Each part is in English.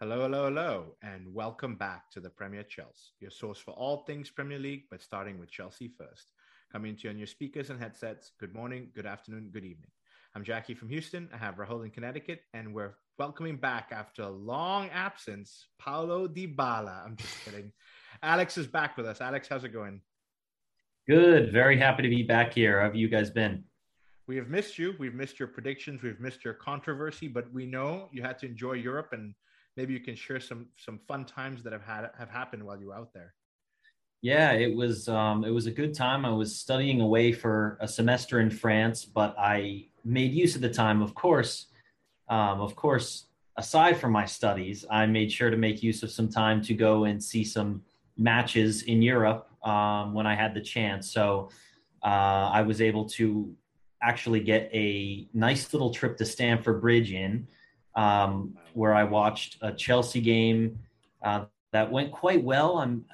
Hello, hello, hello, and welcome back to the Premier Chelsea, your source for all things Premier League, but starting with Chelsea first. Coming to you on your speakers and headsets. Good morning, good afternoon, good evening. I'm Jackie from Houston. I have Rahul in Connecticut, and we're welcoming back after a long absence, Paulo Dybala. I'm just kidding. Alex is back with us. Alex, how's it going? Good. Very happy to be back here. How have you guys been? We have missed you. We've missed your predictions. We've missed your controversy, but we know you had to enjoy Europe and maybe you can share some some fun times that have had have happened while you were out there. Yeah, it was um, it was a good time. I was studying away for a semester in France, but I made use of the time. Of course, um, of course, aside from my studies, I made sure to make use of some time to go and see some matches in Europe um, when I had the chance. So uh, I was able to actually get a nice little trip to Stamford Bridge in um, where I watched a Chelsea game uh, that went quite well. I'm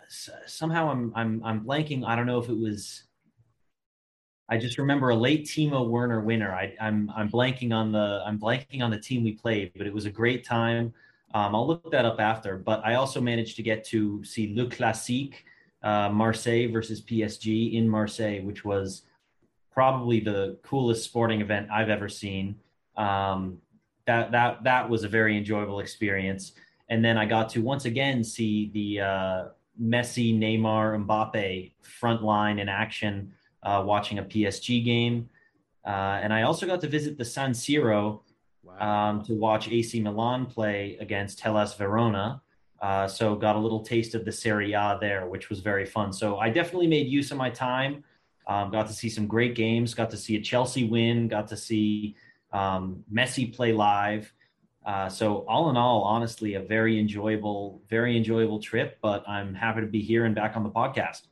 somehow I'm I'm I'm blanking. I don't know if it was. I just remember a late Timo Werner winner. I, I'm I'm blanking on the I'm blanking on the team we played, but it was a great time. Um, I'll look that up after. But I also managed to get to see Le Classique, uh, Marseille versus PSG in Marseille, which was probably the coolest sporting event I've ever seen. Um, that that that was a very enjoyable experience. And then I got to once again see the uh, Messi, Neymar, Mbappe front line in action, uh, watching a PSG game. Uh, and I also got to visit the San Siro wow. um, to watch AC Milan play against Hellas Verona. Uh, so got a little taste of the Serie A there, which was very fun. So I definitely made use of my time. Um, got to see some great games. Got to see a Chelsea win. Got to see um, Messi play live. Uh, so all in all, honestly, a very enjoyable, very enjoyable trip. But I'm happy to be here and back on the podcast.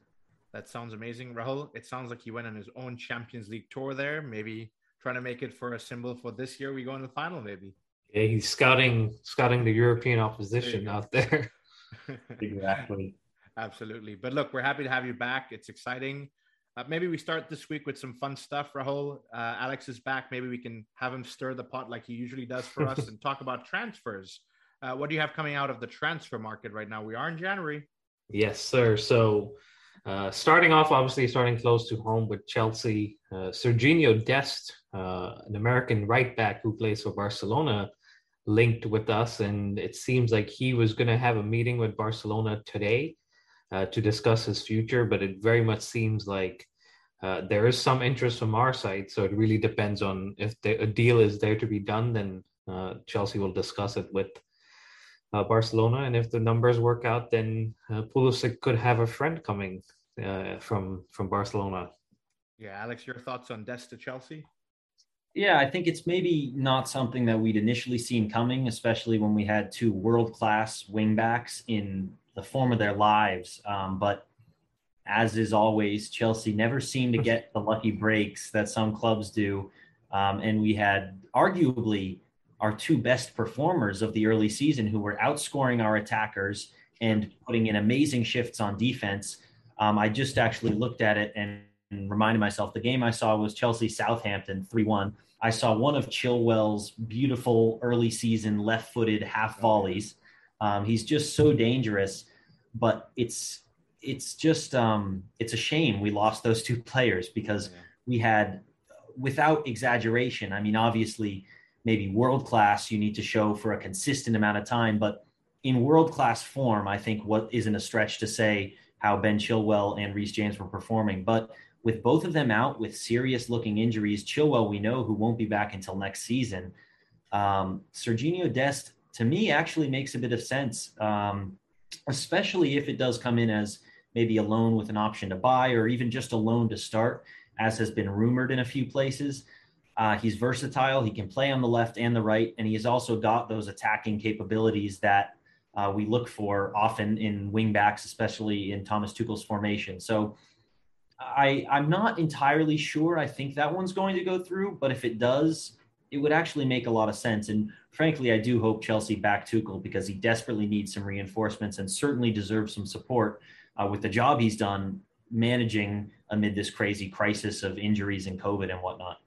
That sounds amazing, Rahul. It sounds like he went on his own Champions League tour there. Maybe trying to make it for a symbol for this year. We go in the final, maybe. Yeah, he's scouting scouting the European opposition there out there. exactly. Absolutely. But look, we're happy to have you back. It's exciting. Uh, maybe we start this week with some fun stuff. Rahul, uh, Alex is back. Maybe we can have him stir the pot like he usually does for us and talk about transfers. Uh, what do you have coming out of the transfer market right now? We are in January. Yes, sir. So, uh, starting off, obviously, starting close to home with Chelsea, uh, Serginho Dest, uh, an American right back who plays for Barcelona, linked with us. And it seems like he was going to have a meeting with Barcelona today uh, to discuss his future, but it very much seems like uh, there is some interest from our side. So it really depends on if the, a deal is there to be done, then uh, Chelsea will discuss it with uh, Barcelona. And if the numbers work out, then uh, Pulisic could have a friend coming uh, from from Barcelona. Yeah, Alex, your thoughts on Dest to Chelsea? Yeah, I think it's maybe not something that we'd initially seen coming, especially when we had two world class wingbacks in the form of their lives. Um, but as is always, Chelsea never seemed to get the lucky breaks that some clubs do. Um, and we had arguably our two best performers of the early season who were outscoring our attackers and putting in amazing shifts on defense. Um, I just actually looked at it and reminded myself the game I saw was Chelsea Southampton 3 1. I saw one of Chilwell's beautiful early season left footed half volleys um, he's just so dangerous, but it's it's just um, it's a shame we lost those two players because yeah. we had, without exaggeration, I mean, obviously, maybe world class you need to show for a consistent amount of time, but in world class form, I think what isn't a stretch to say how Ben Chilwell and Reece James were performing, but with both of them out with serious looking injuries, Chilwell we know who won't be back until next season. Um, Serginho Dest to me actually makes a bit of sense, um, especially if it does come in as maybe a loan with an option to buy or even just a loan to start, as has been rumored in a few places. Uh, he's versatile. He can play on the left and the right, and he has also got those attacking capabilities that uh, we look for often in wingbacks, especially in Thomas Tuchel's formation. So I, I'm not entirely sure. I think that one's going to go through, but if it does, it would actually make a lot of sense. And frankly, I do hope Chelsea back Tuchel because he desperately needs some reinforcements and certainly deserves some support uh, with the job he's done managing amid this crazy crisis of injuries and COVID and whatnot.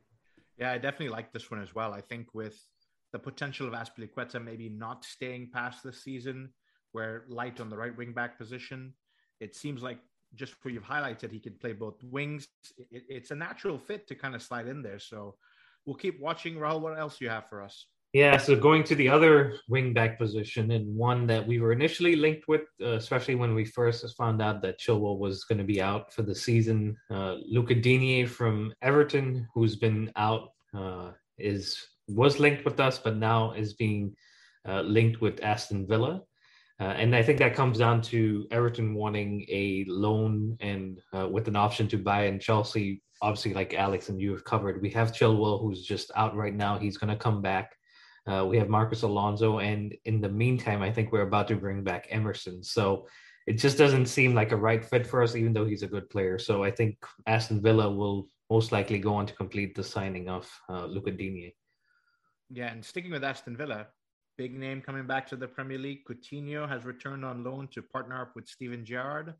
Yeah, I definitely like this one as well. I think with the potential of Azpilicueta maybe not staying past this season. Where light on the right wing back position, it seems like just where you've highlighted, he can play both wings. It, it's a natural fit to kind of slide in there. So we'll keep watching. Rahul, what else you have for us? Yeah, so going to the other wingback position and one that we were initially linked with, uh, especially when we first found out that Chilwell was going to be out for the season. Uh, Lucas Digne from Everton, who's been out, uh, is was linked with us, but now is being uh, linked with Aston Villa. Uh, and I think that comes down to Everton wanting a loan and uh, with an option to buy. And Chelsea, obviously, like Alex and you have covered, we have Chilwell, who's just out right now. He's going to come back. Uh, we have Marcus Alonso, and in the meantime, I think we're about to bring back Emerson. So it just doesn't seem like a right fit for us, even though he's a good player. So I think Aston Villa will most likely go on to complete the signing of uh, Lucas Digne. Yeah, and sticking with Aston Villa, big name coming back to the Premier League. Coutinho has returned on loan to partner up with Steven Gerrard.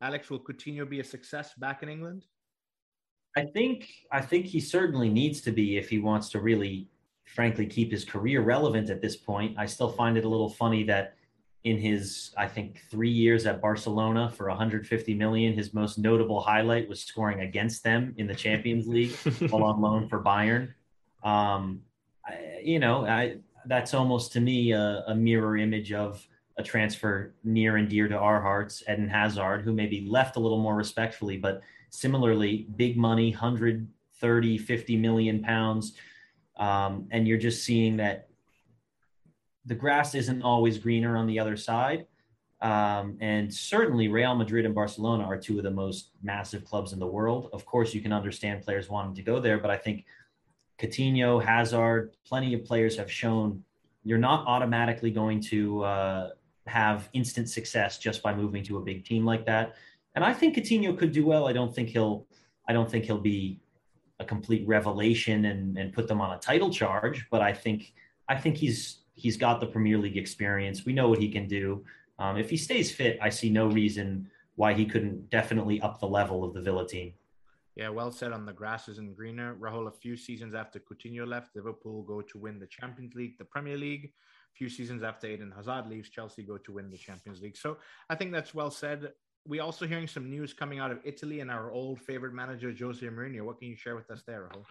Alex, will Coutinho be a success back in England? I think I think he certainly needs to be if he wants to really frankly keep his career relevant at this point. I still find it a little funny that in his I think 3 years at Barcelona for 150 million his most notable highlight was scoring against them in the Champions League while on loan for Bayern. Um, I, you know, I that's almost to me a, a, mirror image of a transfer near and dear to our hearts, Eden Hazard, who maybe left a little more respectfully, but similarly, big money, 130, 50 million pounds um, and you're just seeing that the grass isn't always greener on the other side. Um, and certainly, Real Madrid and Barcelona are two of the most massive clubs in the world. Of course, you can understand players wanting to go there, but I think Coutinho, Hazard, plenty of players have shown you're not automatically going to uh, have instant success just by moving to a big team like that. And I think Coutinho could do well. I don't think he'll. I don't think he'll be a complete revelation and, and put them on a title charge. But I think I think he's he's got the Premier League experience. We know what he can do. Um, if he stays fit, I see no reason why he couldn't definitely up the level of the Villa team. Yeah, well said on the grass isn't greener. Rahul, a few seasons after Coutinho left, Liverpool go to win the Champions League, the Premier League. A few seasons after Eden Hazard leaves, Chelsea go to win the Champions League. So I think that's well said we also hearing some news coming out of Italy and our old favorite manager Jose Mourinho. What can you share with us there, Rahul?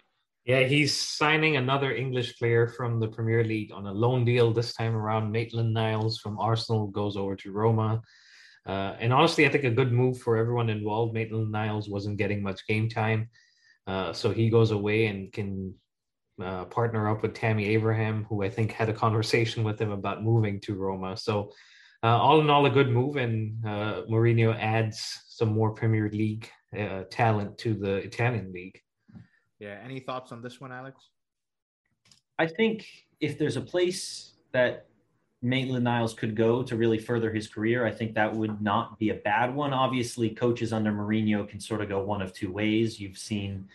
Yeah, he's signing another English player from the Premier League on a loan deal this time around. Maitland Niles from Arsenal goes over to Roma. Uh, and honestly, I think a good move for everyone involved. Maitland Niles wasn't getting much game time. Uh, so he goes away and can uh, partner up with Tammy Abraham, who I think had a conversation with him about moving to Roma. So uh, all in all, a good move, and uh, Mourinho adds some more Premier League uh, talent to the Italian league. Yeah. Any thoughts on this one, Alex? I think if there's a place that Maitland Niles could go to really further his career, I think that would not be a bad one. Obviously, coaches under Mourinho can sort of go one of two ways. You've seen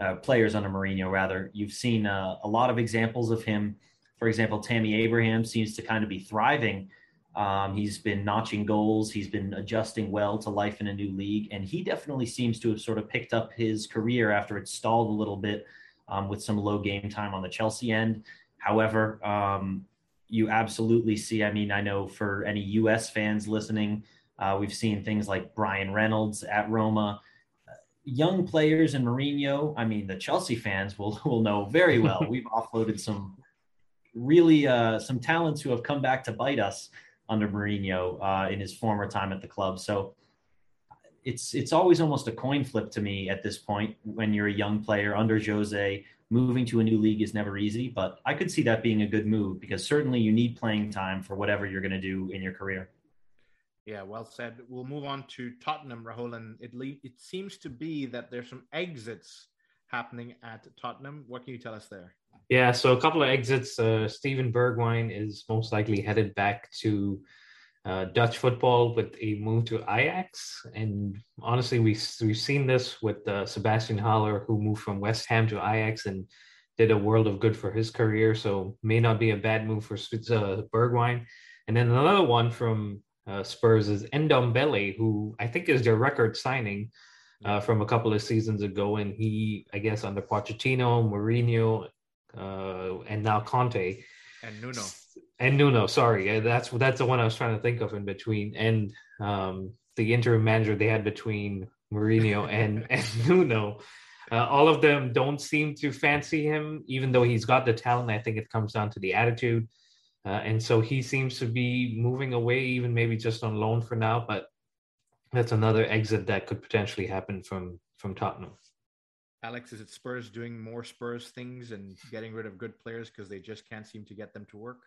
uh, players under Mourinho, rather, you've seen uh, a lot of examples of him. For example, Tammy Abraham seems to kind of be thriving um, he's been notching goals. He's been adjusting well to life in a new league, and he definitely seems to have sort of picked up his career after it stalled a little bit um, with some low game time on the Chelsea end. However, um, you absolutely see. I mean, I know for any U.S. fans listening, uh, we've seen things like Bryan Reynolds at Roma. young players and Mourinho. I mean, the Chelsea fans will will know very well. We've offloaded some really uh, some talents who have come back to bite us under Mourinho uh, in his former time at the club. So it's it's always almost a coin flip to me at this point when you're a young player under Jose. Moving to a new league is never easy, but I could see that being a good move because certainly you need playing time for whatever you're going to do in your career. Yeah, well said. We'll move on to Tottenham, Rahul, and it le- it seems to be that there's some exits happening at Tottenham. What can you tell us there? Yeah, so a couple of exits. Uh, Steven Bergwijn is most likely headed back to uh, Dutch football with a move to Ajax. And honestly, we, we've seen this with uh, Sebastien Haller, who moved from West Ham to Ajax and did a world of good for his career. So may not be a bad move for uh, Bergwijn. And then another one from uh, Spurs is Ndombele, who I think is their record signing. Uh, from a couple of seasons ago, and he, I guess, under Pochettino, Mourinho, uh, and now Conte, and Nuno. And Nuno, sorry, that's that's the one I was trying to think of in between, and um, the interim manager they had between Mourinho and and Nuno. Uh, all of them don't seem to fancy him, even though he's got the talent. I think it comes down to the attitude. Uh, and so he seems to be moving away, even maybe just on loan for now. But that's another exit that could potentially happen from from Tottenham. Alex, is it Spurs doing more Spurs things and getting rid of good players because they just can't seem to get them to work?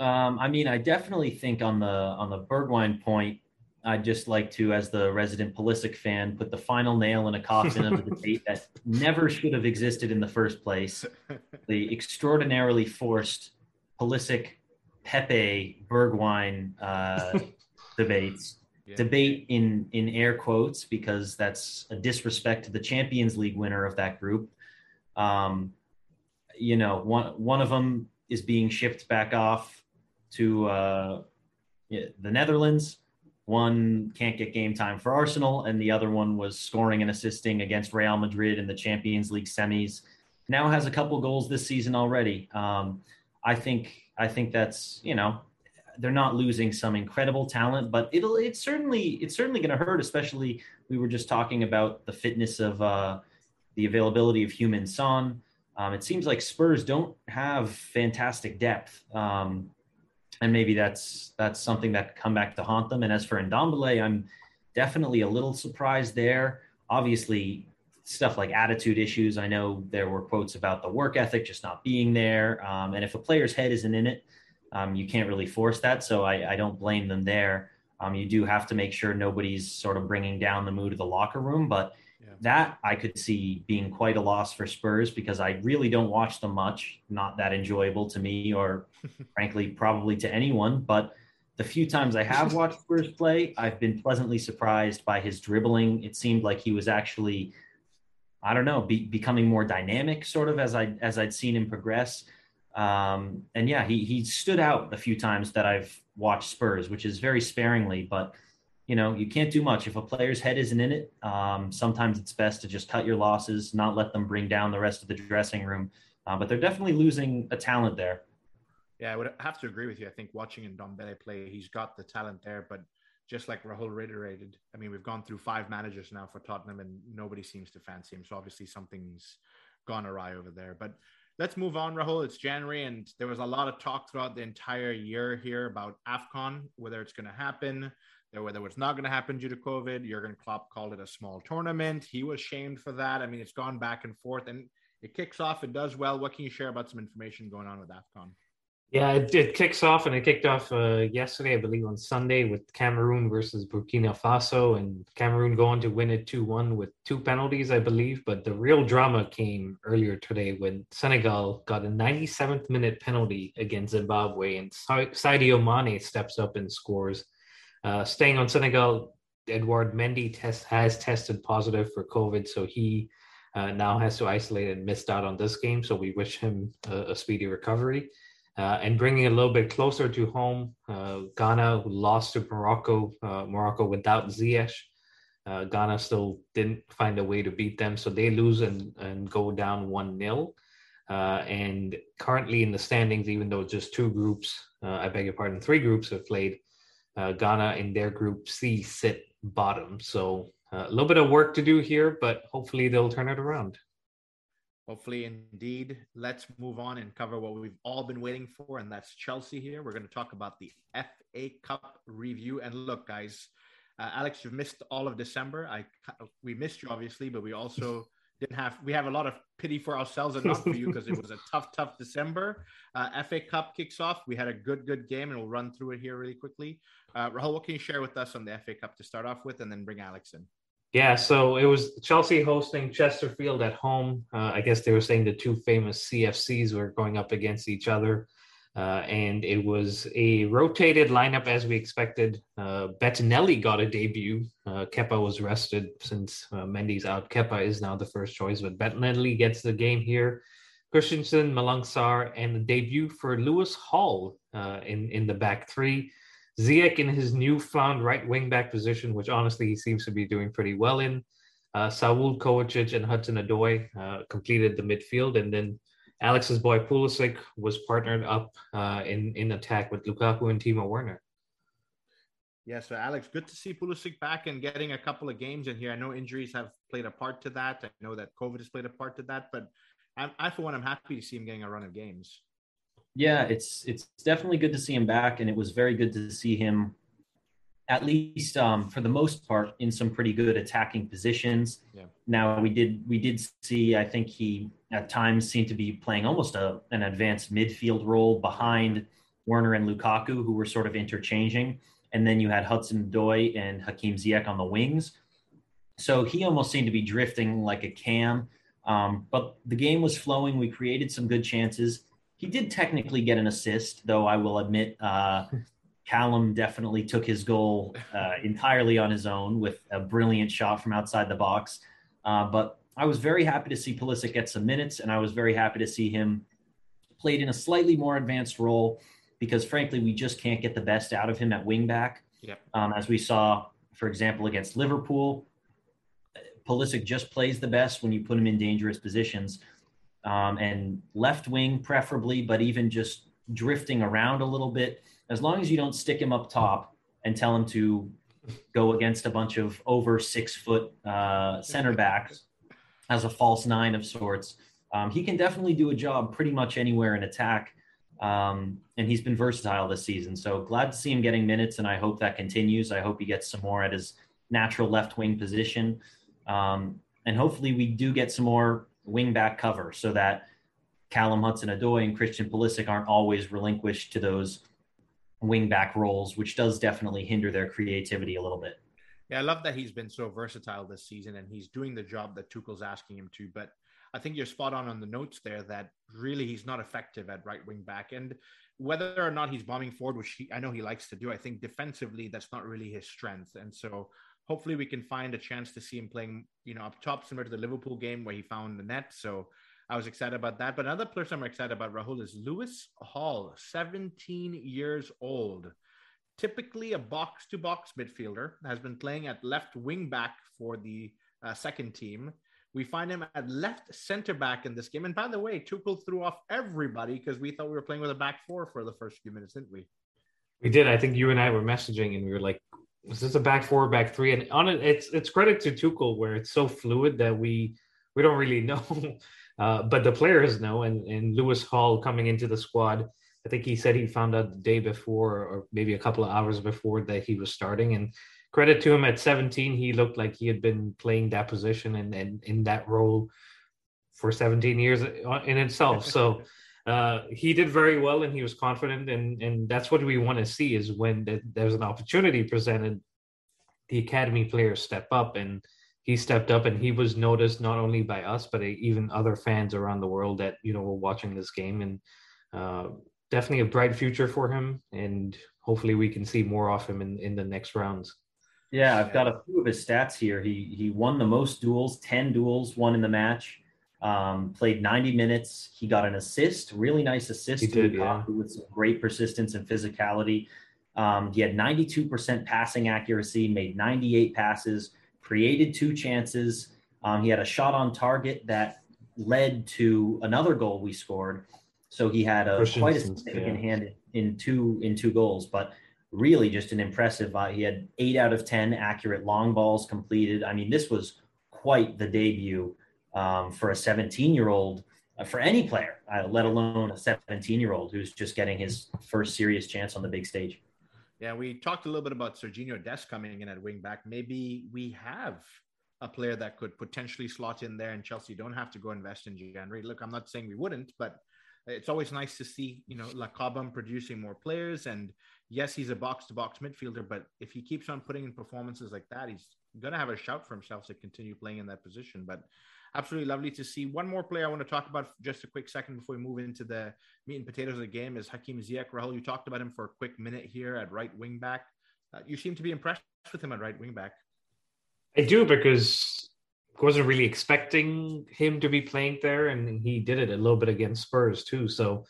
Um, I mean, I definitely think on the on the Bergwijn point, I'd just like to, as the resident Pulisic fan, put the final nail in a coffin of the debate that never should have existed in the first place. The extraordinarily forced Pulisic Pepe, Bergwijn uh, debates. Debate in in air quotes because that's a disrespect to the Champions League winner of that group. Um, you know, one one of them is being shipped back off to uh, the Netherlands. One can't get game time for Arsenal, and the other one was scoring and assisting against Real Madrid in the Champions League semis. Now has a couple goals this season already. Um, I think I think that's you know they're not losing some incredible talent, but it'll it's certainly it's certainly going to hurt. Especially we were just talking about the fitness of uh, the availability of Heung-min Son. Um, it seems like Spurs don't have fantastic depth, um, and maybe that's that's something that come back to haunt them. And as for Ndombele, I'm definitely a little surprised there. Obviously, stuff like attitude issues. I know there were quotes about the work ethic just not being there. Um, and if a player's head isn't in it, um, you can't really force that. So I, I don't blame them there. Um, you do have to make sure nobody's sort of bringing down the mood of the locker room. But yeah. that I could see being quite a loss for Spurs because I really don't watch them much. Not that enjoyable to me or frankly, probably to anyone. But the few times I have watched Spurs play, I've been pleasantly surprised by his dribbling. It seemed like he was actually I don't know, be, becoming more dynamic, sort of as I as I'd seen him progress. Um, and yeah, he he stood out a few times that I've watched Spurs, which is very sparingly, but you know you can't do much if a player's head isn't in it. Um, sometimes it's best to just cut your losses, not let them bring down the rest of the dressing room. Uh, but they're definitely losing a talent there. Yeah, I would have to agree with you. I think watching Ndombele play, he's got the talent there, but just like Rahul reiterated, I mean, we've gone through five managers now for Tottenham and nobody seems to fancy him. So obviously something's gone awry over there. But let's move on, Rahul. It's January and there was a lot of talk throughout the entire year here about AFCON, whether it's going to happen, whether it's not going to happen due to COVID. Jurgen Klopp called it a small tournament. He was shamed for that. I mean, it's gone back and forth and it kicks off. It does well. What can you share about some information going on with AFCON? Yeah, it, it kicks off, and it kicked off uh, yesterday, I believe, on Sunday with Cameroon versus Burkina Faso, and Cameroon going to win it 2 1 with two penalties, I believe. But the real drama came earlier today when Senegal got a 97th minute penalty against Zimbabwe, and Sadio Mane steps up and scores. Uh, staying on Senegal, Edouard Mendy test, has tested positive for COVID, so he uh, now has to isolate and missed out on this game. So we wish him a, a speedy recovery. Uh, and bringing it a little bit closer to home, uh, Ghana lost to Morocco, uh, Morocco without Ziyech. Uh, Ghana still didn't find a way to beat them, so they lose and, and go down 1 0. Uh, and currently in the standings, even though just two groups, uh, I beg your pardon, three groups have played, Ghana in their group C sit bottom. So a little bit of work to do here, but hopefully they'll turn it around. Hopefully, indeed. Let's move on and cover what we've all been waiting for, and that's Chelsea here. We're going to talk about the FA Cup review. And look, guys, uh, Alex, you've missed all of December. I we missed you obviously, but we also didn't have we have a lot of pity for ourselves and not for you because it was a tough, tough December. Uh, FA Cup kicks off. We had a good, good game, and we'll run through it here really quickly. Uh, Rahul, what can you share with us on the FA Cup to start off with, and then bring Alex in? Yeah, so it was Chelsea hosting Chesterfield at home. Uh, I guess they were saying the two famous CFCs were going up against each other. Uh, and it was a rotated lineup as we expected. Uh, Bettinelli got a debut. Uh, Kepa was rested since uh, Mendy's out. Kepa is now the first choice, but Bettinelli gets the game here. Christensen, Malang Sarr, and the debut for Lewis Hall uh, in, in the back three. Ziyech in his newfound right wing back position, which honestly he seems to be doing pretty well in. Uh, Saul Kovacic and Hudson Odoi uh, completed the midfield, and then Alex's boy Pulisic was partnered up uh, in in attack with Lukaku and Timo Werner. Yeah, so Alex, good to see Pulisic back and getting a couple of games in here. I know injuries have played a part to that. I know that COVID has played a part to that, but I, I for one, I'm happy to see him getting a run of games. Yeah, it's it's definitely good to see him back, and it was very good to see him, at least um, for the most part, in some pretty good attacking positions. Yeah. Now we did we did see. I think he at times seemed to be playing almost a an advanced midfield role behind Werner and Lukaku, who were sort of interchanging, and then you had Hudson Odoi and Hakim Ziyech on the wings. So he almost seemed to be drifting like a cam. Um, but the game was flowing. We created some good chances he did technically get an assist, though I will admit uh, Callum definitely took his goal uh, entirely on his own with a brilliant shot from outside the box. Uh, but I was very happy to see Pulisic get some minutes, and I was very happy to see him played in a slightly more advanced role because, frankly, we just can't get the best out of him at wingback. Yep. Um, as we saw, for example, against Liverpool, Pulisic just plays the best when you put him in dangerous positions um, and left wing preferably, but even just drifting around a little bit. As long as you don't stick him up top and tell him to go against a bunch of over six foot uh, center backs as a false nine of sorts, um, he can definitely do a job pretty much anywhere in attack. Um, and he's been versatile this season. So glad to see him getting minutes, and I hope that continues. I hope he gets some more at his natural left wing position. Um, and hopefully, we do get some more wing back cover so that Callum Hudson Odoi and Christian Pulisic aren't always relinquished to those wing back roles, which does definitely hinder their creativity a little bit. Yeah, I love that he's been so versatile this season and he's doing the job that Tuchel's asking him to. But I think you're spot on on the notes there that really he's not effective at right wing back. And whether or not he's bombing forward, which he, I know he likes to do, I think defensively that's not really his strength. And so hopefully we can find a chance to see him playing, you know, up top, similar to the Liverpool game where he found the net. So I was excited about that. But another person I'm excited about, Rahul, is Lewis Hall, 17 years old. Typically a box to box midfielder, has been playing at left wing back for the uh, second team. We find him at left center back in this game. And by the way, Tuchel threw off everybody because we thought we were playing with a back four for the first few minutes, didn't we? We did. I think you and I were messaging and we were like, this is a back four, back three, and on it, it's it's credit to Tuchel where it's so fluid that we we don't really know, uh, but the players know. And and Lewis Hall coming into the squad, I think he said he found out the day before, or maybe a couple of hours before that he was starting. And credit to him at 17, he looked like he had been playing that position and and in that role for 17 years in itself. So. Uh, he did very well and he was confident and and that's what we want to see is when the, there's an opportunity presented the academy players step up and he stepped up and he was noticed not only by us but even other fans around the world that you know were watching this game. And uh, definitely a bright future for him and hopefully we can see more of him in, in the next rounds. Yeah i've got a few of his stats here. He he won the most duels 10 duels won in the match um, played 90 minutes. He got an assist, really nice assist did, yeah. with some great persistence and physicality. Um, he had 92% passing accuracy, made 98 passes, created two chances. Um, he had a shot on target that led to another goal we scored. So he had a quite a significant yeah. hand in two in two goals, but really just an impressive. Uh, he had eight out of ten accurate long balls completed. I mean, this was quite the debut um, for a 17 year old, uh, for any player, uh, let alone a 17 year old who's just getting his first serious chance on the big stage. Yeah, we talked a little bit about Serginho Dest coming in at wing back. Maybe we have a player that could potentially slot in there, and Chelsea don't have to go invest in January. Look, I'm not saying we wouldn't, but it's always nice to see you know Lacobham producing more players. And yes, he's a box to box midfielder, but if he keeps on putting in performances like that, he's going to have a shout for himself to continue playing in that position. But absolutely lovely to see. One more player I want to talk about just a quick second before we move into the meat and potatoes of the game is Hakim Ziyech. Rahul, you talked about him for a quick minute here at right wing back. Uh, you seem to be impressed with him at right wing back. I do because I wasn't really expecting him to be playing there, and he did it a little bit against Spurs too. So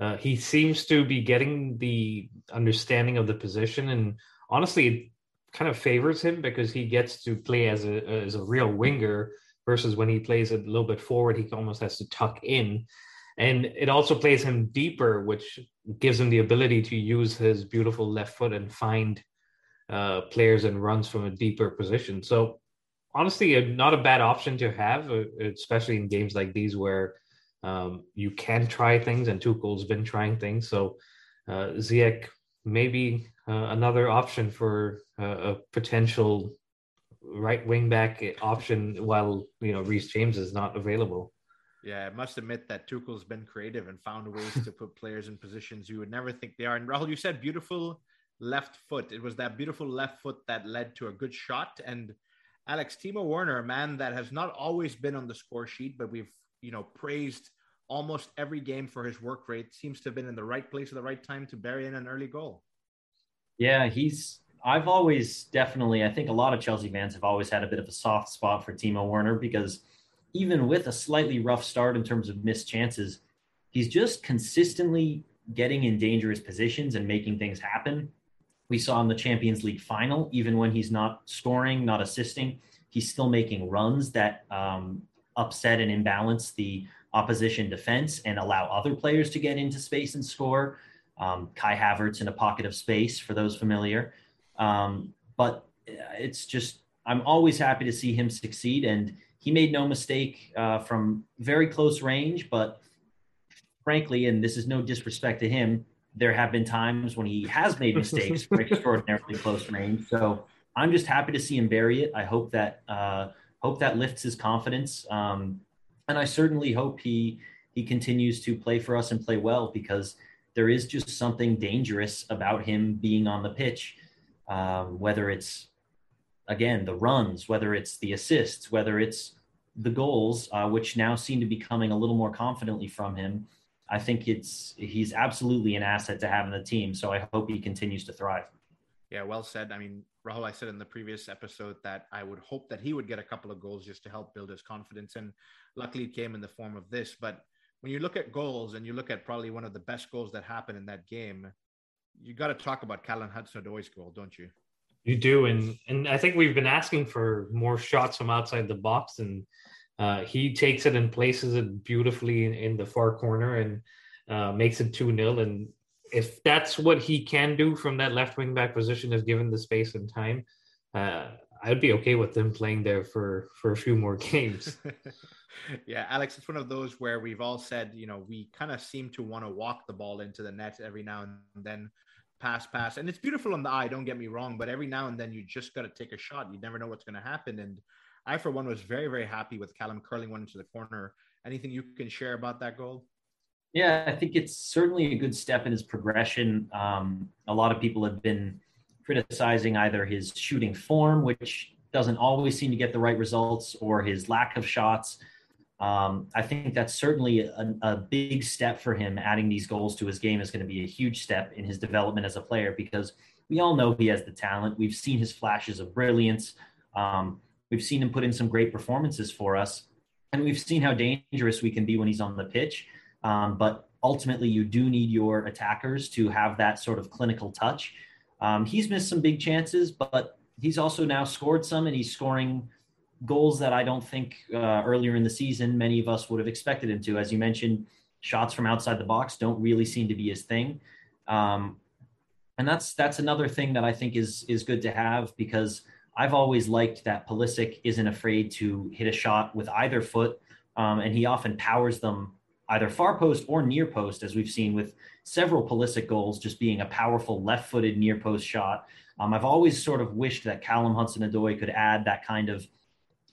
uh, he seems to be getting the understanding of the position, and honestly, it kind of favors him because he gets to play as a as a real winger versus when he plays it a little bit forward, he almost has to tuck in. and it also plays him deeper, which gives him the ability to use his beautiful left foot and find uh, players and runs from a deeper position. So honestly, not a bad option to have, uh, especially in games like these where um, you can try things, and Tuchel's been trying things. So uh, maybe uh, another option for uh, a potential right wing back option while you know Reece James is not available. Yeah, I must admit that Tuchel's been creative and found ways to put players in positions you would never think they are. And Rahul, you said beautiful left foot. It was that beautiful left foot that led to a good shot. And Alex Timo Werner, a man that has not always been on the score sheet, but we've you know praised almost every game for his work rate, seems to have been in the right place at the right time to bury in an early goal. Yeah, he's. I've always definitely. I think a lot of Chelsea fans have always had a bit of a soft spot for Timo Werner because even with a slightly rough start in terms of missed chances, he's just consistently getting in dangerous positions and making things happen we saw in the Champions League final, even when he's not scoring, not assisting, he's still making runs that um, upset and imbalance the opposition defense and allow other players to get into space and score. Um, Kai Havertz in a pocket of space for those familiar. Um, but it's just, I'm always happy to see him succeed. And he made no mistake uh, from very close range. But frankly, and this is no disrespect to him, there have been times when he has made mistakes for extraordinarily close range. So I'm just happy to see him bury it. I hope that uh, hope that lifts his confidence, um, and I certainly hope he he continues to play for us and play well because there is just something dangerous about him being on the pitch, um, whether it's again the runs, whether it's the assists, whether it's the goals, uh, which now seem to be coming a little more confidently from him. I think it's he's absolutely an asset to have in the team. So I hope he continues to thrive. Yeah, well said. I mean, Rahul, I said in the previous episode that I would hope that he would get a couple of goals just to help build his confidence. And luckily it came in the form of this. But when you look at goals and you look at probably one of the best goals that happened in that game, you got to talk about Callum Hudson-Odoi's goal, don't you? You do, and and I think we've been asking for more shots from outside the box, and uh, he takes it and places it beautifully in, in the far corner and uh, makes it 2 0. And if that's what he can do from that left wing back position, is given the space and time, uh, I'd be okay with them playing there for, for a few more games. yeah, Alex, it's one of those where we've all said, you know, we kind of seem to want to walk the ball into the net every now and then pass, pass. And it's beautiful on the eye, don't get me wrong, but every now and then you just got to take a shot. You never know what's going to happen. And I, for one, was very, very happy with Callum curling one into the corner. Anything you can share about that goal? Yeah, I think it's certainly a good step in his progression. Um, a lot of people have been criticizing either his shooting form, which doesn't always seem to get the right results, or his lack of shots. Um, I think that's certainly a, a, big step for him. Adding these goals to his game is going to be a huge step in his development as a player because we all know he has the talent. We've seen his flashes of brilliance. Um, We've seen him put in some great performances for us, and we've seen how dangerous we can be when he's on the pitch. Um, but ultimately, you do need your attackers to have that sort of clinical touch. Um, he's missed some big chances, but he's also now scored some, and he's scoring goals that I don't think uh, earlier in the season many of us would have expected him to. As you mentioned, shots from outside the box don't really seem to be his thing. Um, and that's that's another thing that I think is is good to have because I've always liked that Pulisic isn't afraid to hit a shot with either foot, um, and he often powers them either far post or near post, as we've seen with several Pulisic goals, just being a powerful left-footed near post shot. Um, I've always sort of wished that Callum Hudson-Odoi could add that kind of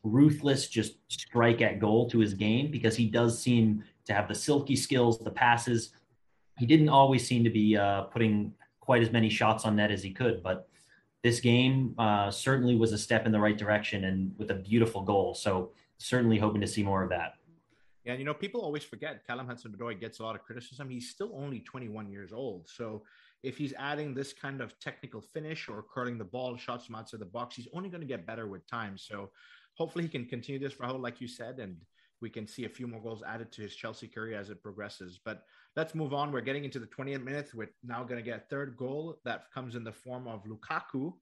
ruthless, just strike at goal to his game because he does seem to have the silky skills, the passes. He didn't always seem to be uh, putting quite as many shots on net as he could, but this game uh, certainly was a step in the right direction and with a beautiful goal. So certainly hoping to see more of that. Yeah, you know, people always forget Callum Hudson-Odoi gets a lot of criticism. He's still only 21 years old. So if he's adding this kind of technical finish or curling the ball, shots from outside the box, he's only going to get better with time. So hopefully he can continue this, Rahul, like you said, and we can see a few more goals added to his Chelsea career as it progresses. But let's move on. We're getting into the 20th minute. We're now going to get a third goal that comes in the form of Lukaku,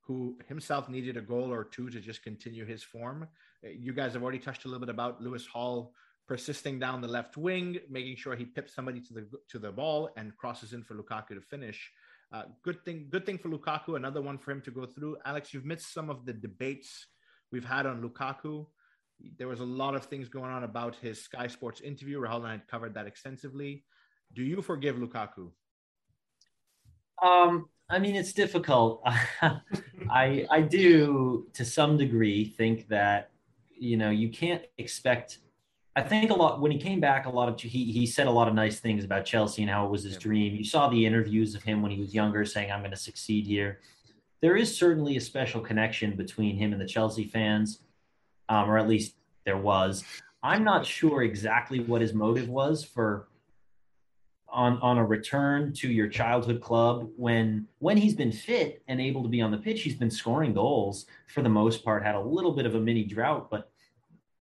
who himself needed a goal or two to just continue his form. You guys have already touched a little bit about Lewis Hall persisting down the left wing, making sure he pips somebody to the to the ball and crosses in for Lukaku to finish. Uh, good thing, good thing for Lukaku. Another one for him to go through. Alex, you've missed some of the debates we've had on Lukaku. There was a lot of things going on about his Sky Sports interview. Rahul and I had covered that extensively. Do you forgive Lukaku? Um, I mean, it's difficult. I I do to some degree think that you know you can't expect. I think a lot when he came back, a lot of he he said a lot of nice things about Chelsea and how it was his dream. You saw the interviews of him when he was younger, saying, "I'm going to succeed here." There is certainly a special connection between him and the Chelsea fans, um, or at least there was. I'm not sure exactly what his motive was for on on a return to your childhood club when when he's been fit and able to be on the pitch he's been scoring goals for the most part had a little bit of a mini drought but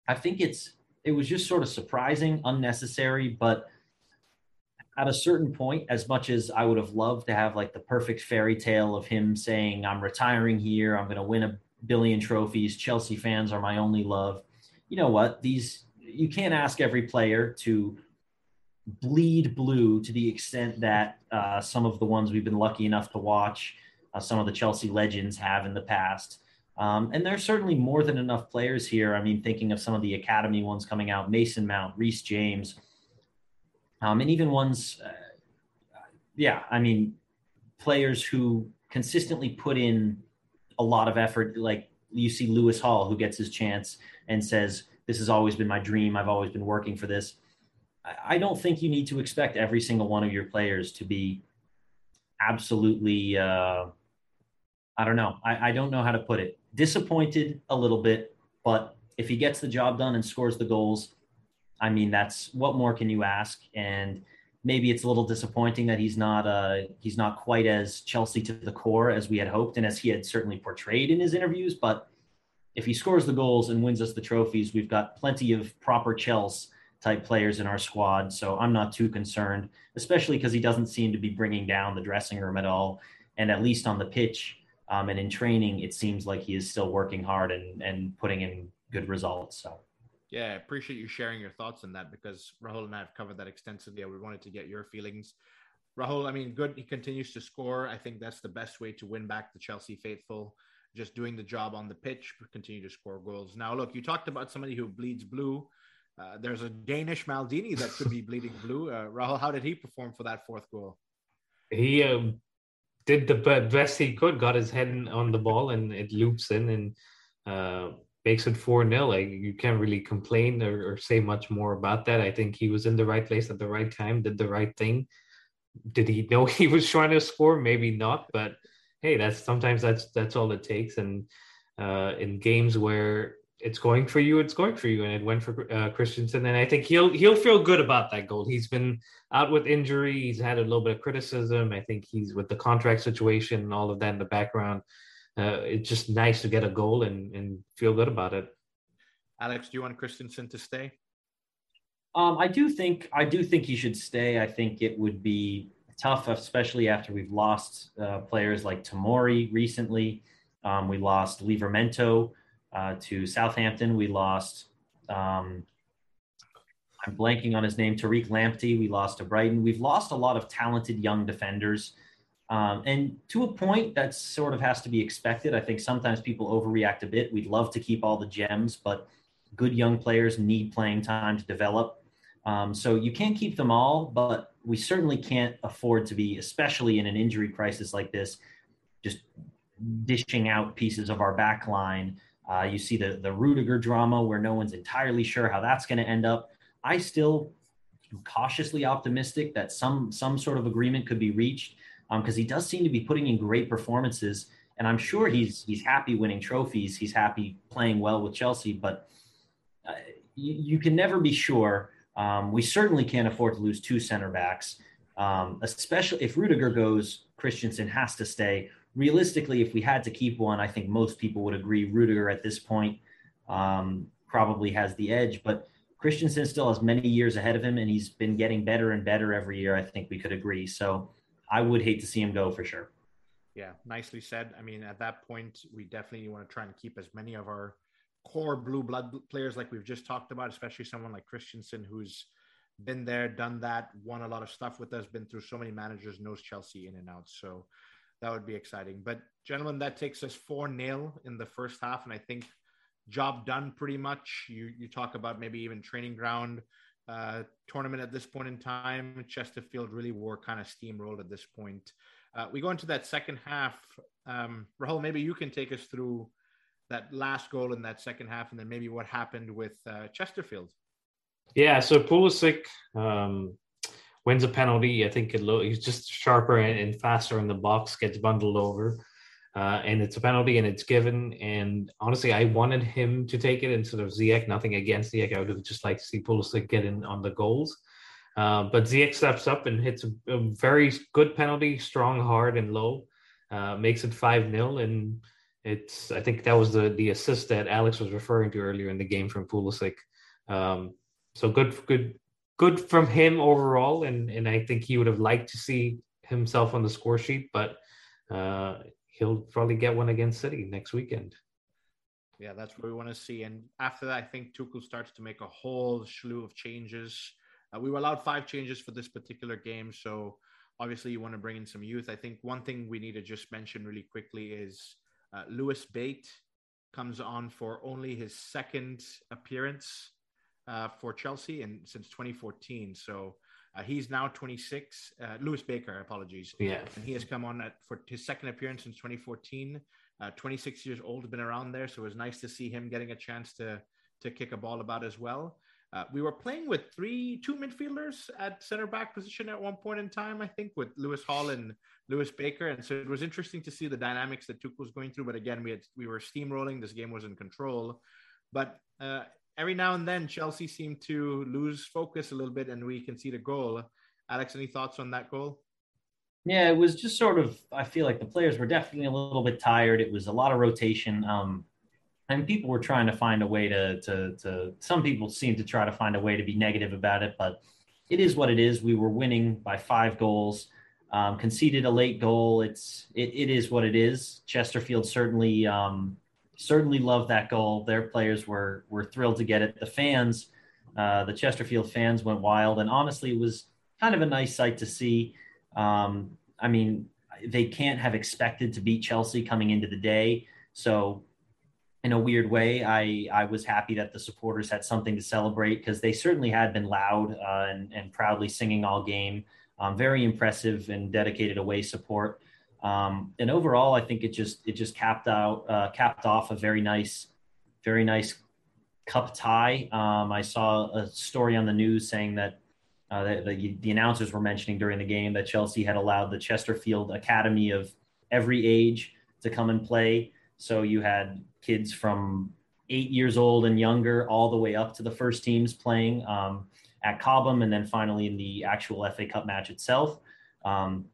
i think it's it was just sort of surprising unnecessary but at a certain point as much as i would have loved to have like the perfect fairy tale of him saying i'm retiring here i'm going to win a billion trophies chelsea fans are my only love you know what these you can't ask every player to bleed blue to the extent that uh, some of the ones we've been lucky enough to watch, uh, some of the Chelsea legends have in the past. Um, and there's certainly more than enough players here. I mean, thinking of some of the academy ones coming out Mason Mount, Reece James, um, and even ones, uh, yeah, I mean, players who consistently put in a lot of effort. Like you see Lewis Hall, who gets his chance and says, This has always been my dream. I've always been working for this I don't think you need to expect every single one of your players to be absolutely, uh, I don't know. I, I don't know how to put it. Disappointed a little bit, but if he gets the job done and scores the goals, I mean, that's what more can you ask? And maybe it's a little disappointing that he's not uh, he's not quite as Chelsea to the core as we had hoped and as he had certainly portrayed in his interviews. But if he scores the goals and wins us the trophies, we've got plenty of proper Chelsea type players in our squad. So I'm not too concerned, especially because he doesn't seem to be bringing down the dressing room at all. And at least on the pitch um, and in training, it seems like he is still working hard and, and putting in good results. So. Yeah, I appreciate you sharing your thoughts on that because Rahul and I have covered that extensively. We wanted to get your feelings. Rahul, I mean, good. He continues to score. I think that's the best way to win back the Chelsea faithful. Just doing the job on the pitch, continue to score goals. Now, look, you talked about somebody who bleeds blue. Uh, there's a Danish Maldini that could be bleeding blue. Uh, Rahul, how did he perform for that fourth goal? He um, did the best he could, got his head on the ball, and it loops in and uh, makes it 4 0. Like, you can't really complain or, or, say much more about that. I think he was in the right place at the right time, did the right thing. Did he know he was trying to score? Maybe not, but hey, that's sometimes that's that's all it takes. And uh, in games where it's going for you, it's going for you, and it went for uh, Christensen, and I think he'll he'll feel good about that goal. He's been out with injury, he's had a little bit of criticism. I think he's with the contract situation and all of that in the background. Uh, it's just nice to get a goal and and feel good about it. Alex, do you want Christensen to stay? Um, I do think I do think he should stay. I think it would be tough, especially after we've lost uh, players like Tomori recently. Um, we lost Livramento uh, to Southampton. We lost, um, I'm blanking on his name, Tariq Lamptey. We lost to Brighton. We've lost a lot of talented young defenders. Um, and to a point, that sort of has to be expected. I think sometimes people overreact a bit. We'd love to keep all the gems, but good young players need playing time to develop. Um, so you can't keep them all, but we certainly can't afford to be, especially in an injury crisis like this, just dishing out pieces of our back line uh, you see the the Rudiger drama where no one's entirely sure how that's going to end up. I still am cautiously optimistic that some some sort of agreement could be reached because um, he does seem to be putting in great performances, and I'm sure he's he's happy winning trophies. He's happy playing well with Chelsea, but uh, you, you, can never be sure. Um, we certainly can't afford to lose two center backs, um, especially if Rudiger goes. Christensen has to stay realistically, if we had to keep one, I think most people would agree Rudiger at this point um, probably has the edge. But Christensen still has many years ahead of him, and he's been getting better and better every year. I think we could agree. So I would hate to see him go for sure. Yeah, nicely said. I mean, at that point, we definitely want to try and keep as many of our core blue blood players like we've just talked about, especially someone like Christensen who's been there, done that, won a lot of stuff with us, been through so many managers, knows Chelsea in and out. So that would be exciting. But gentlemen, that takes us four nil in the first half, and I think job done pretty much. You you talk about maybe even training ground uh, tournament at this point in time. Chesterfield really were kind of steamrolled at this point. Uh, we go into that second half. Um, Rahul, maybe you can take us through that last goal in that second half, and then maybe what happened with uh, Chesterfield. Yeah, so Pulisic um, wins a penalty. I think it lo- he's just sharper and, and, faster in the box, gets bundled over, uh, and it's a penalty and it's given. And honestly, I wanted him to take it instead of Ziyech. Nothing against Ziyech. I would have just liked to see Pulisic get in on the goals. Uh, but Ziyech steps up and hits a, a, very good penalty, strong, hard, and low. Uh, makes it 5 0. And it's, I think that was the, the assist that Alex was referring to earlier in the game from Pulisic. Um, so good, good, good from him overall, and and I think he would have liked to see himself on the score sheet, but uh, he'll probably get one against City next weekend. Yeah, that's what we want to see. And after that, I think Tuchel starts to make a whole slew of changes. Uh, we were allowed five changes for this particular game, so obviously you want to bring in some youth. I think one thing we need to just mention really quickly is uh, Lewis Bate comes on for only his second appearance uh, for Chelsea and since 2014. So uh, he's now 26. Uh, Lewis Baker, apologies. Yeah. And he has come on at, for his second appearance since 2014. Uh, 26 years old, been around there. So it was nice to see him getting a chance to to kick a ball about as well. Uh, we were playing with three, two midfielders at center back position at one point in time, I think, with Lewis Hall and Lewis Baker, and so it was interesting to see the dynamics that Tuchel was going through. But again, we had we were steamrolling. This game was in control, but uh, every now and then Chelsea seem to lose focus a little bit and we concede a goal. Alex, any thoughts on that goal? Yeah, it was just sort of. I feel like the players were definitely a little bit tired. It was a lot of rotation, um, and people were trying to find a way to, to to. Some people seemed to try to find a way to be negative about it, but it is what it is. We were winning by five goals, um, conceded a late goal. It's it, it is what it is. Chesterfield certainly um, certainly loved that goal. Their players were were thrilled to get it. The fans, uh, the Chesterfield fans, went wild, and honestly, it was kind of a nice sight to see. Um, I mean, they can't have expected to beat Chelsea coming into the day, so in a weird way, I I was happy that the supporters had something to celebrate because they certainly had been loud uh, and and proudly singing all game. Um, very impressive and dedicated away support. Um, and overall, I think it just it just capped out uh, capped off a very nice, very nice cup tie. Um, I saw a story on the news saying that uh, the, the, the, announcers were mentioning during the game that Chelsea had allowed the Chesterfield Academy of every age to come and play. So you had kids from eight years old and younger, all the way up to the first teams playing um, at Cobham, and then finally in the actual FA Cup match itself. Um,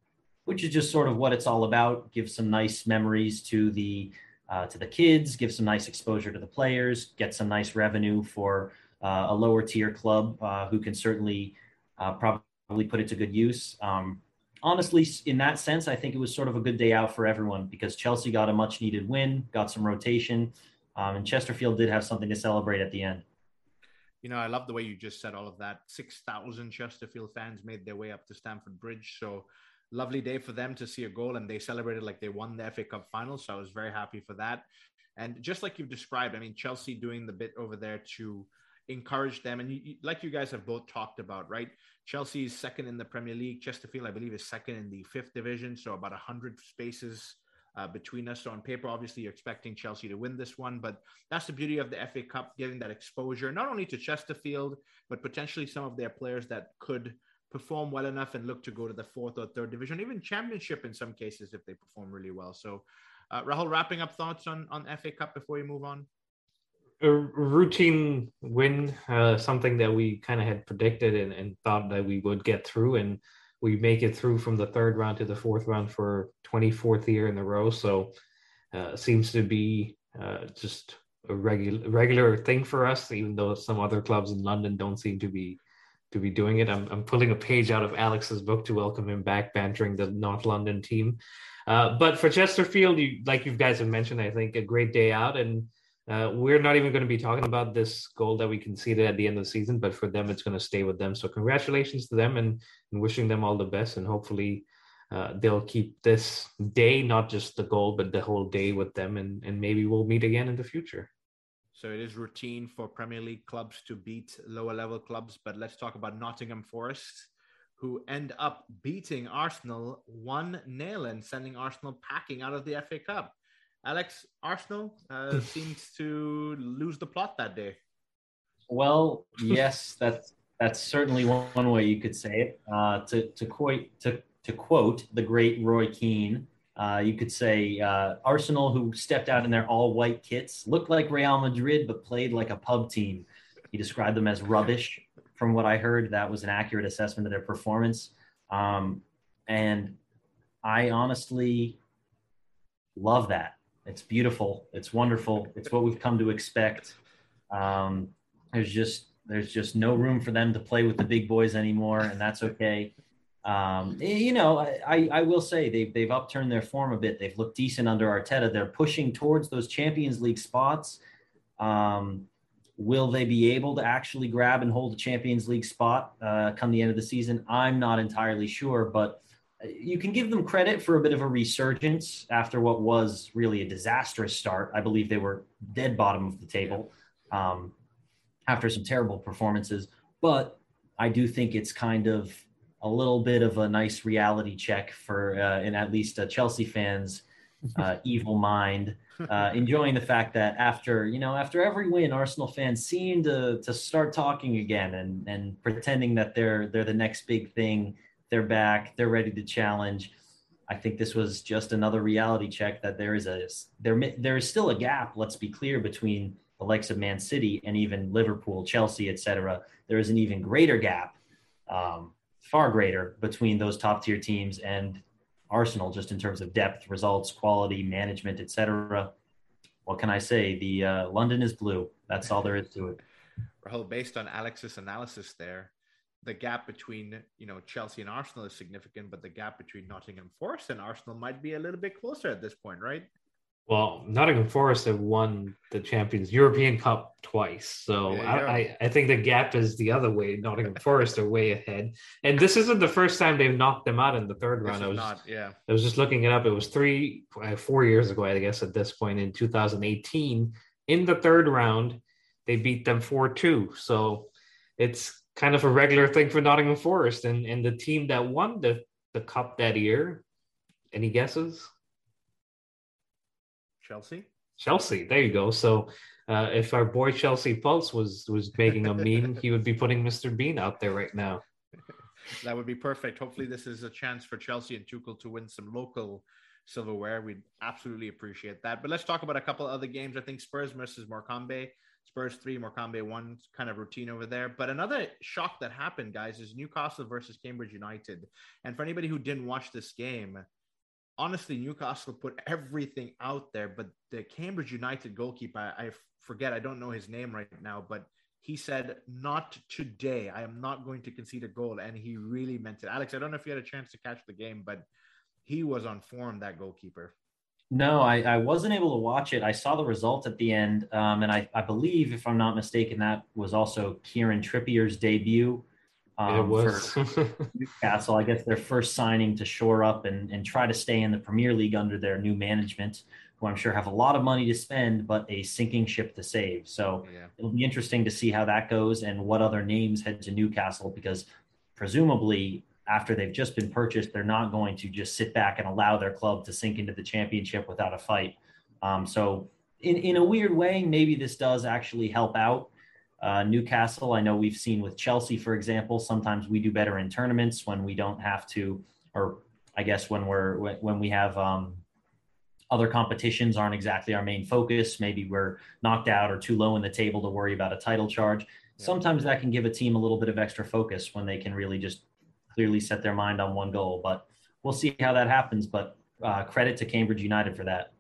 which is just sort of what it's all about. Give some nice memories to the uh, to the kids, give some nice exposure to the players, get some nice revenue for uh, a lower tier club uh, who can certainly uh, probably put it to good use. Um, honestly, in that sense, I think it was sort of a good day out for everyone because Chelsea got a much needed win, got some rotation, um, and Chesterfield did have something to celebrate at the end. You know, I love the way you just said all of that. 6,000 Chesterfield fans made their way up to Stamford Bridge. So lovely day for them to see a goal and they celebrated like they won the FA Cup final. So I was very happy for that. And just like you've described, I mean, Chelsea doing the bit over there to encourage them. And you, like you guys have both talked about, right? Chelsea is second in the Premier League. Chesterfield, I believe, is second in the fifth division. So about 100 spaces uh, between us. So on paper, obviously, you're expecting Chelsea to win this one. But that's the beauty of the FA Cup, giving that exposure, not only to Chesterfield, but potentially some of their players that could – perform well enough and look to go to the fourth or third division, even championship in some cases if they perform really well. So, uh, Rahul, wrapping up thoughts on on FA Cup before we move on. A routine win, uh, something that we kind of had predicted and, and thought that we would get through, and we make it through from the third round to the fourth round for 24th year in a row. So, uh, seems to be uh, just a regular regular thing for us, even though some other clubs in London don't seem to be to be doing it. I'm, I'm pulling a page out of Alex's book to welcome him back, bantering the North London team. Uh, but for Chesterfield, you, like you guys have mentioned, I think a great day out. And Uh, we're not even going to be talking about this goal that we conceded at the end of the season, but for them, it's going to stay with them. So congratulations to them and, and wishing them all the best. And hopefully uh, they'll keep this day, not just the goal, but the whole day with them. And, and maybe we'll meet again in the future. So it is routine for Premier League clubs to beat lower level clubs. But let's talk about Nottingham Forest, who end up beating Arsenal 1 0 and sending Arsenal packing out of the FA Cup. Alex, Arsenal uh, seems to lose the plot that day. Well, yes, that's that's certainly one, way you could say it. Uh, to to quote to to quote the great Roy Keane, uh, you could say uh, Arsenal, who stepped out in their all white kits, looked like Real Madrid but played like a pub team. He described them as rubbish. From what I heard, that was an accurate assessment of their performance. Um, and I honestly love that. It's beautiful. It's wonderful. It's what we've come to expect. Um, there's just there's just no room for them to play with the big boys anymore, and that's okay. Um, you know, I, I will say they've they've upturned their form a bit. They've looked decent under Arteta. They're pushing towards those Champions League spots. Um, will they be able to actually grab and hold a Champions League spot uh, come the end of the season? I'm not entirely sure, but you can give them credit for a bit of a resurgence after what was really a disastrous start. I believe they were dead bottom of the table um, after some terrible performances. But I do think it's kind of a little bit of a nice reality check for, uh, in at least uh, Chelsea fans' uh, evil mind, uh, enjoying the fact that after you know after every win, Arsenal fans seem to to start talking again and and pretending that they're they're the next big thing they're back. They're ready to challenge. I think this was just another reality check that there is a there there is still a gap. Let's be clear between the likes of Man City and even Liverpool, Chelsea, etc. There is an even greater gap, um, far greater, between those top tier teams and Arsenal, just in terms of depth, results, quality, management, etc. What can I say? The uh, London is blue. That's all there is to it. Well, based on Alex's analysis there, the gap between you know Chelsea and Arsenal is significant, but the gap between Nottingham Forest and Arsenal might be a little bit closer at this point, right? Well, Nottingham Forest have won the Champions European Cup twice, so I, I, I, think the gap is the other way. Nottingham Forest are way ahead, and this isn't the first time they've knocked them out in the third round. I was not, yeah. I was just looking it up. It was three, uh, four years ago, I guess, at this point in 2018. In the third round, they beat them four two. So it's kind of a regular thing for Nottingham Forest and, and the team that won the, the cup that year. Any guesses? Chelsea. Chelsea. There you go. So uh, if our boy Chelsea Pulse was was making a meme, he would be putting Mr. Bean out there right now. that would be perfect. Hopefully, this is a chance for Chelsea and Tuchel to win some local silverware. We'd absolutely appreciate that. But let's talk about a couple other games. I think Spurs versus Morecambe. Spurs three, Morecambe one, kind of routine over there. But another shock that happened, guys, is Newcastle versus Cambridge United. And for anybody who didn't watch this game, honestly, Newcastle put everything out there. But the Cambridge United goalkeeper, I, I forget, I don't know his name right now, but he said, Not today. I am not going to concede a goal. And he really meant it. Alex, I don't know if you had a chance to catch the game, but he was on form, that goalkeeper. No, I, I wasn't able to watch it. I saw the result at the end, um, and I, I believe, if I'm not mistaken, that was also Kieran Trippier's debut um, it was. for Newcastle. I guess their first signing to shore up and, and try to stay in the Premier League under their new management, who I'm sure have a lot of money to spend, but a sinking ship to save. So yeah. it'll be interesting to see how that goes and what other names head to Newcastle because presumably after they've just been purchased, they're not going to just sit back and allow their club to sink into the championship without a fight. Um, so, in, in a weird way, maybe this does actually help out uh, Newcastle. I know we've seen with Chelsea, for example, sometimes we do better in tournaments when we don't have to, or I guess when we're when we have um, other competitions aren't exactly our main focus. Maybe we're knocked out or too low in the table to worry about a title charge. Sometimes that can give a team a little bit of extra focus when they can really just clearly set their mind on one goal. But we'll see how that happens. But uh, credit to Cambridge United for that.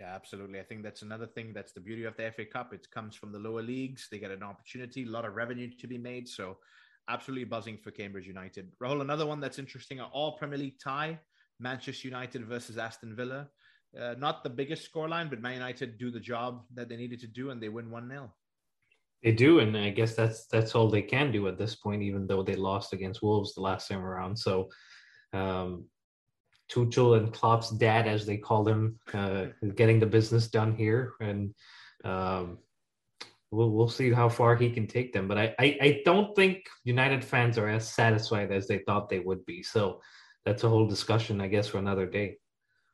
Yeah, absolutely. I think that's another thing. That's the beauty of the FA Cup. It comes from the lower leagues. They get an opportunity, a lot of revenue to be made. So, absolutely buzzing for Cambridge United. Rahul, another one that's interesting. An All Premier League tie: Manchester United versus Aston Villa. uh, not the biggest scoreline, but Man United do the job that they needed to do and they win 1 0. They do, and I guess that's that's all they can do at this point, even though they lost against Wolves the last time around. So, um, Tuchel and Klopp's dad, as they call him, uh, getting the business done here, and um, we'll we'll see how far he can take them. But I, I I don't think United fans are as satisfied as they thought they would be. So that's a whole discussion, I guess, for another day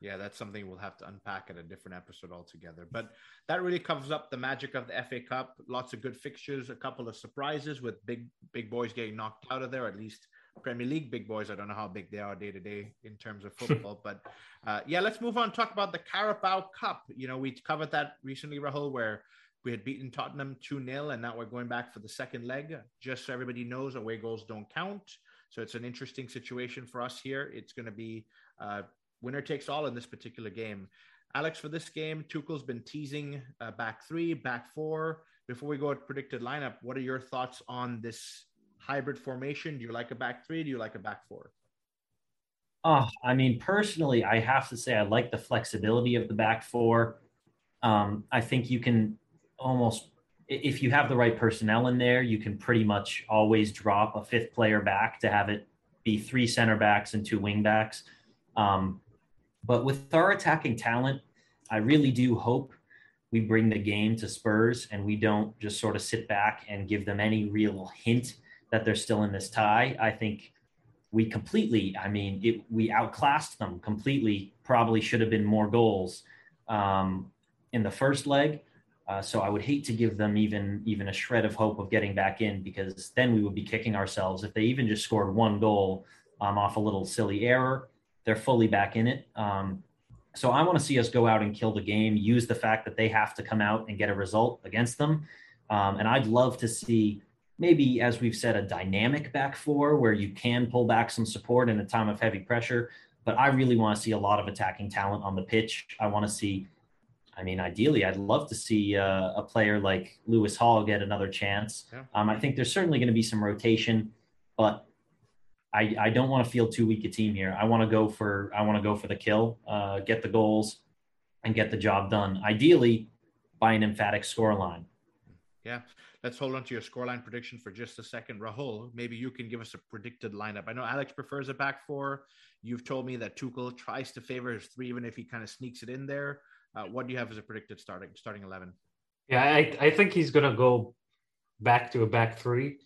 yeah, that's something we'll have to unpack at a different episode altogether. But that really covers up the magic of the FA Cup. Lots of good fixtures, a couple of surprises with big big boys getting knocked out of there. At least Premier League big boys. I don't know how big they are day to day in terms of football, but uh, yeah, let's move on. Talk about the Carabao Cup. You know, we covered that recently, Rahul, where we had beaten Tottenham 2 0, and now we're going back for the second leg. Just so everybody knows, away goals don't count. So it's an interesting situation for us here. It's going to be uh, winner takes all in this particular game. Alex, for this game, Tuchel's been teasing uh, back three, back four. Before we go to predicted lineup, what are your thoughts on this hybrid formation? Do you like a back three? Do you like a back four? Oh, I mean, personally, I have to say I like the flexibility of the back four. Um, I think you can almost, if you have the right personnel in there, you can pretty much always drop a fifth player back to have it be three center backs and two wing backs. Um, but with our attacking talent, I really do hope we bring the game to Spurs and we don't just sort of sit back and give them any real hint that they're still in this tie. I think we completely, I mean, it, we outclassed them completely. Probably should have been more goals um, in the first leg. Uh, so I would hate to give them even even a shred of hope of getting back in because then we would be kicking ourselves if they even just scored one goal um, off a little silly error they're fully back in it. Um, so I want to see us go out and kill the game, use the fact that they have to come out and get a result against them. Um, and I'd love to see maybe, as we've said, a dynamic back four where you can pull back some support in a time of heavy pressure. But I really want to see a lot of attacking talent on the pitch. I want to see, I mean, ideally, I'd love to see uh, a player like Lewis Hall get another chance. Yeah. Um, I think there's certainly going to be some rotation, but I, I don't want to feel too weak a team here. I want to go for I want to go for the kill, uh, get the goals, and get the job done. Ideally, by an emphatic scoreline. Yeah, let's hold on to your scoreline prediction for just a second, Rahul. Maybe you can give us a predicted lineup. I know Alex prefers a back four. You've told me that Tuchel tries to favor his three, even if he kind of sneaks it in there. Uh, what do you have as a predicted starting starting eleven? Yeah, I, I think he's gonna go back to a back three.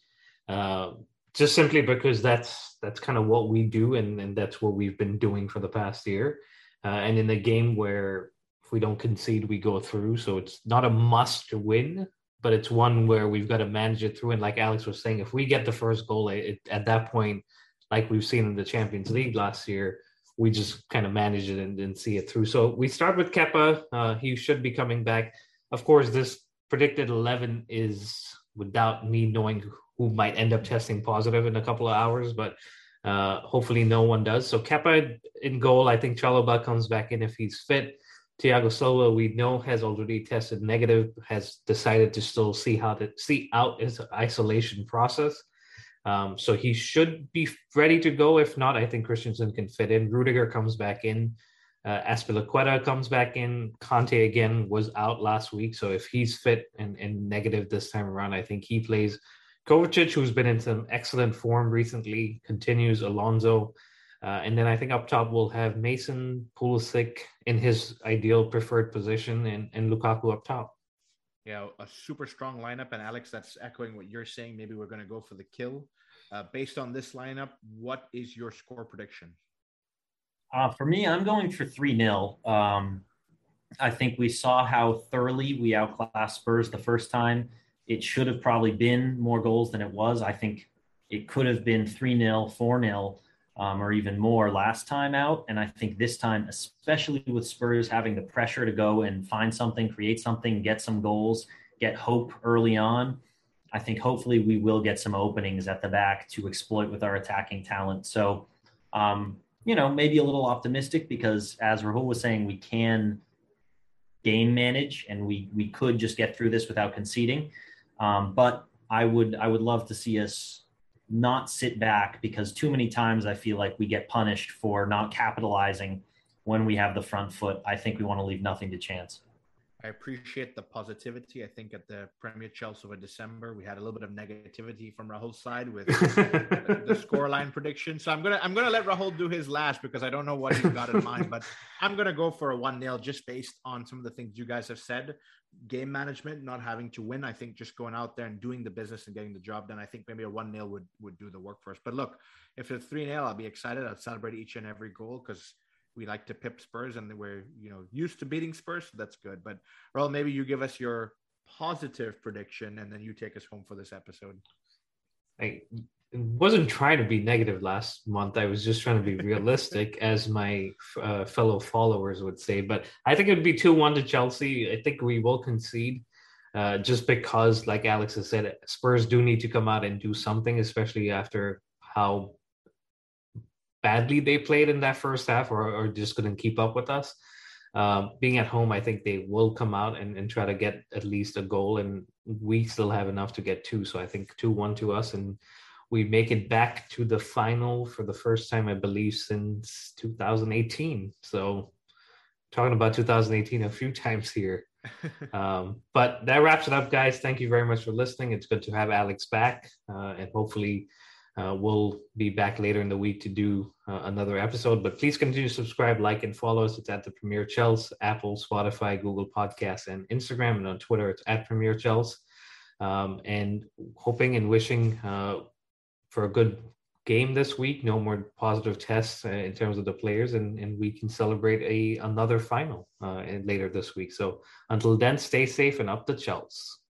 Uh, just simply because that's that's kind of what we do and, and that's what we've been doing for the past year uh, and in a game where if we don't concede we go through so it's not a must win but it's one where we've got to manage it through and like alex was saying if we get the first goal it, at that point like we've seen in the champions league last year we just kind of manage it and, and see it through so we start with kepa uh, he should be coming back of course this predicted 11 is without me knowing who might end up testing positive in a couple of hours, but uh, hopefully no one does. So Kepa in goal. I think Chalobah comes back in if he's fit. Thiago Silva, we know, has already tested negative, has decided to still see how to see out his isolation process. Um, so he should be ready to go. If not, I think Christensen can fit in. Rudiger comes back in. Uh, Azpilicueta comes back in. Kanté again was out last week, so if he's fit and, and negative this time around, I think he plays. Kovacic, who's been in some excellent form recently, continues. Alonso, uh, and then I think up top we'll have Mason Pulisic in his ideal preferred position, and, and Lukaku up top. Yeah, a super strong lineup, and Alex, that's echoing what you're saying. Maybe we're going to go for the kill. Uh, based on this lineup, what is your score prediction? Uh, for me, I'm going for 3 0. Um, I think we saw how thoroughly we outclassed Spurs the first time. It should have probably been more goals than it was. I think it could have been 3 0, 4 0, um, or even more last time out. And I think this time, especially with Spurs having the pressure to go and find something, create something, get some goals, get hope early on, I think hopefully we will get some openings at the back to exploit with our attacking talent. So, um, you know, maybe a little optimistic because as Rahul was saying, we can game manage and we we could just get through this without conceding. Um, but I would I would love to see us not sit back because too many times I feel like we get punished for not capitalizing when we have the front foot. I think we want to leave nothing to chance. I appreciate the positivity. I think at the Premier Chelsea over December, we had a little bit of negativity from Rahul's side with the scoreline prediction. So I'm gonna I'm gonna let Rahul do his last because I don't know what he's got in mind, but I'm gonna go for a one 0 just based on some of the things you guys have said. Game management, not having to win. I think just going out there and doing the business and getting the job done. I think maybe a one 0 would would do the work for us. But look, if it's three 0 I'll be excited. I'll celebrate each and every goal because we like to pip Spurs and we're you know used to beating Spurs, so that's good. But Rahul, maybe you give us your positive prediction and then you take us home for this episode. I wasn't trying to be negative last month. I was just trying to be realistic, as my uh, fellow followers would say. But I think it would be 2 1 to Chelsea. I think we will concede uh, just because, like Alex has said, Spurs do need to come out and do something, especially after how badly they played in that first half or, or just couldn't keep up with us. Um, being at home, I think they will come out and, and try to get at least a goal, and we still have enough to get two. So I think 2 1 to us, and we make it back to the final for the first time, I believe, since 2018. So talking about 2018 a few times here. um, but that wraps it up, guys. Thank you very much for listening. It's good to have Alex back, uh, and hopefully uh, we'll be back later in the week to do uh, another episode, but please continue to subscribe, like, and follow us. It's at the Premier Chels, Apple, Spotify, Google Podcasts, and Instagram. And on Twitter, it's at Premier Chels. Um, and hoping and wishing uh, for a good game this week. No more positive tests uh, in terms of the players, and, and we can celebrate a another final uh, later this week. So until then, stay safe and up the Chels.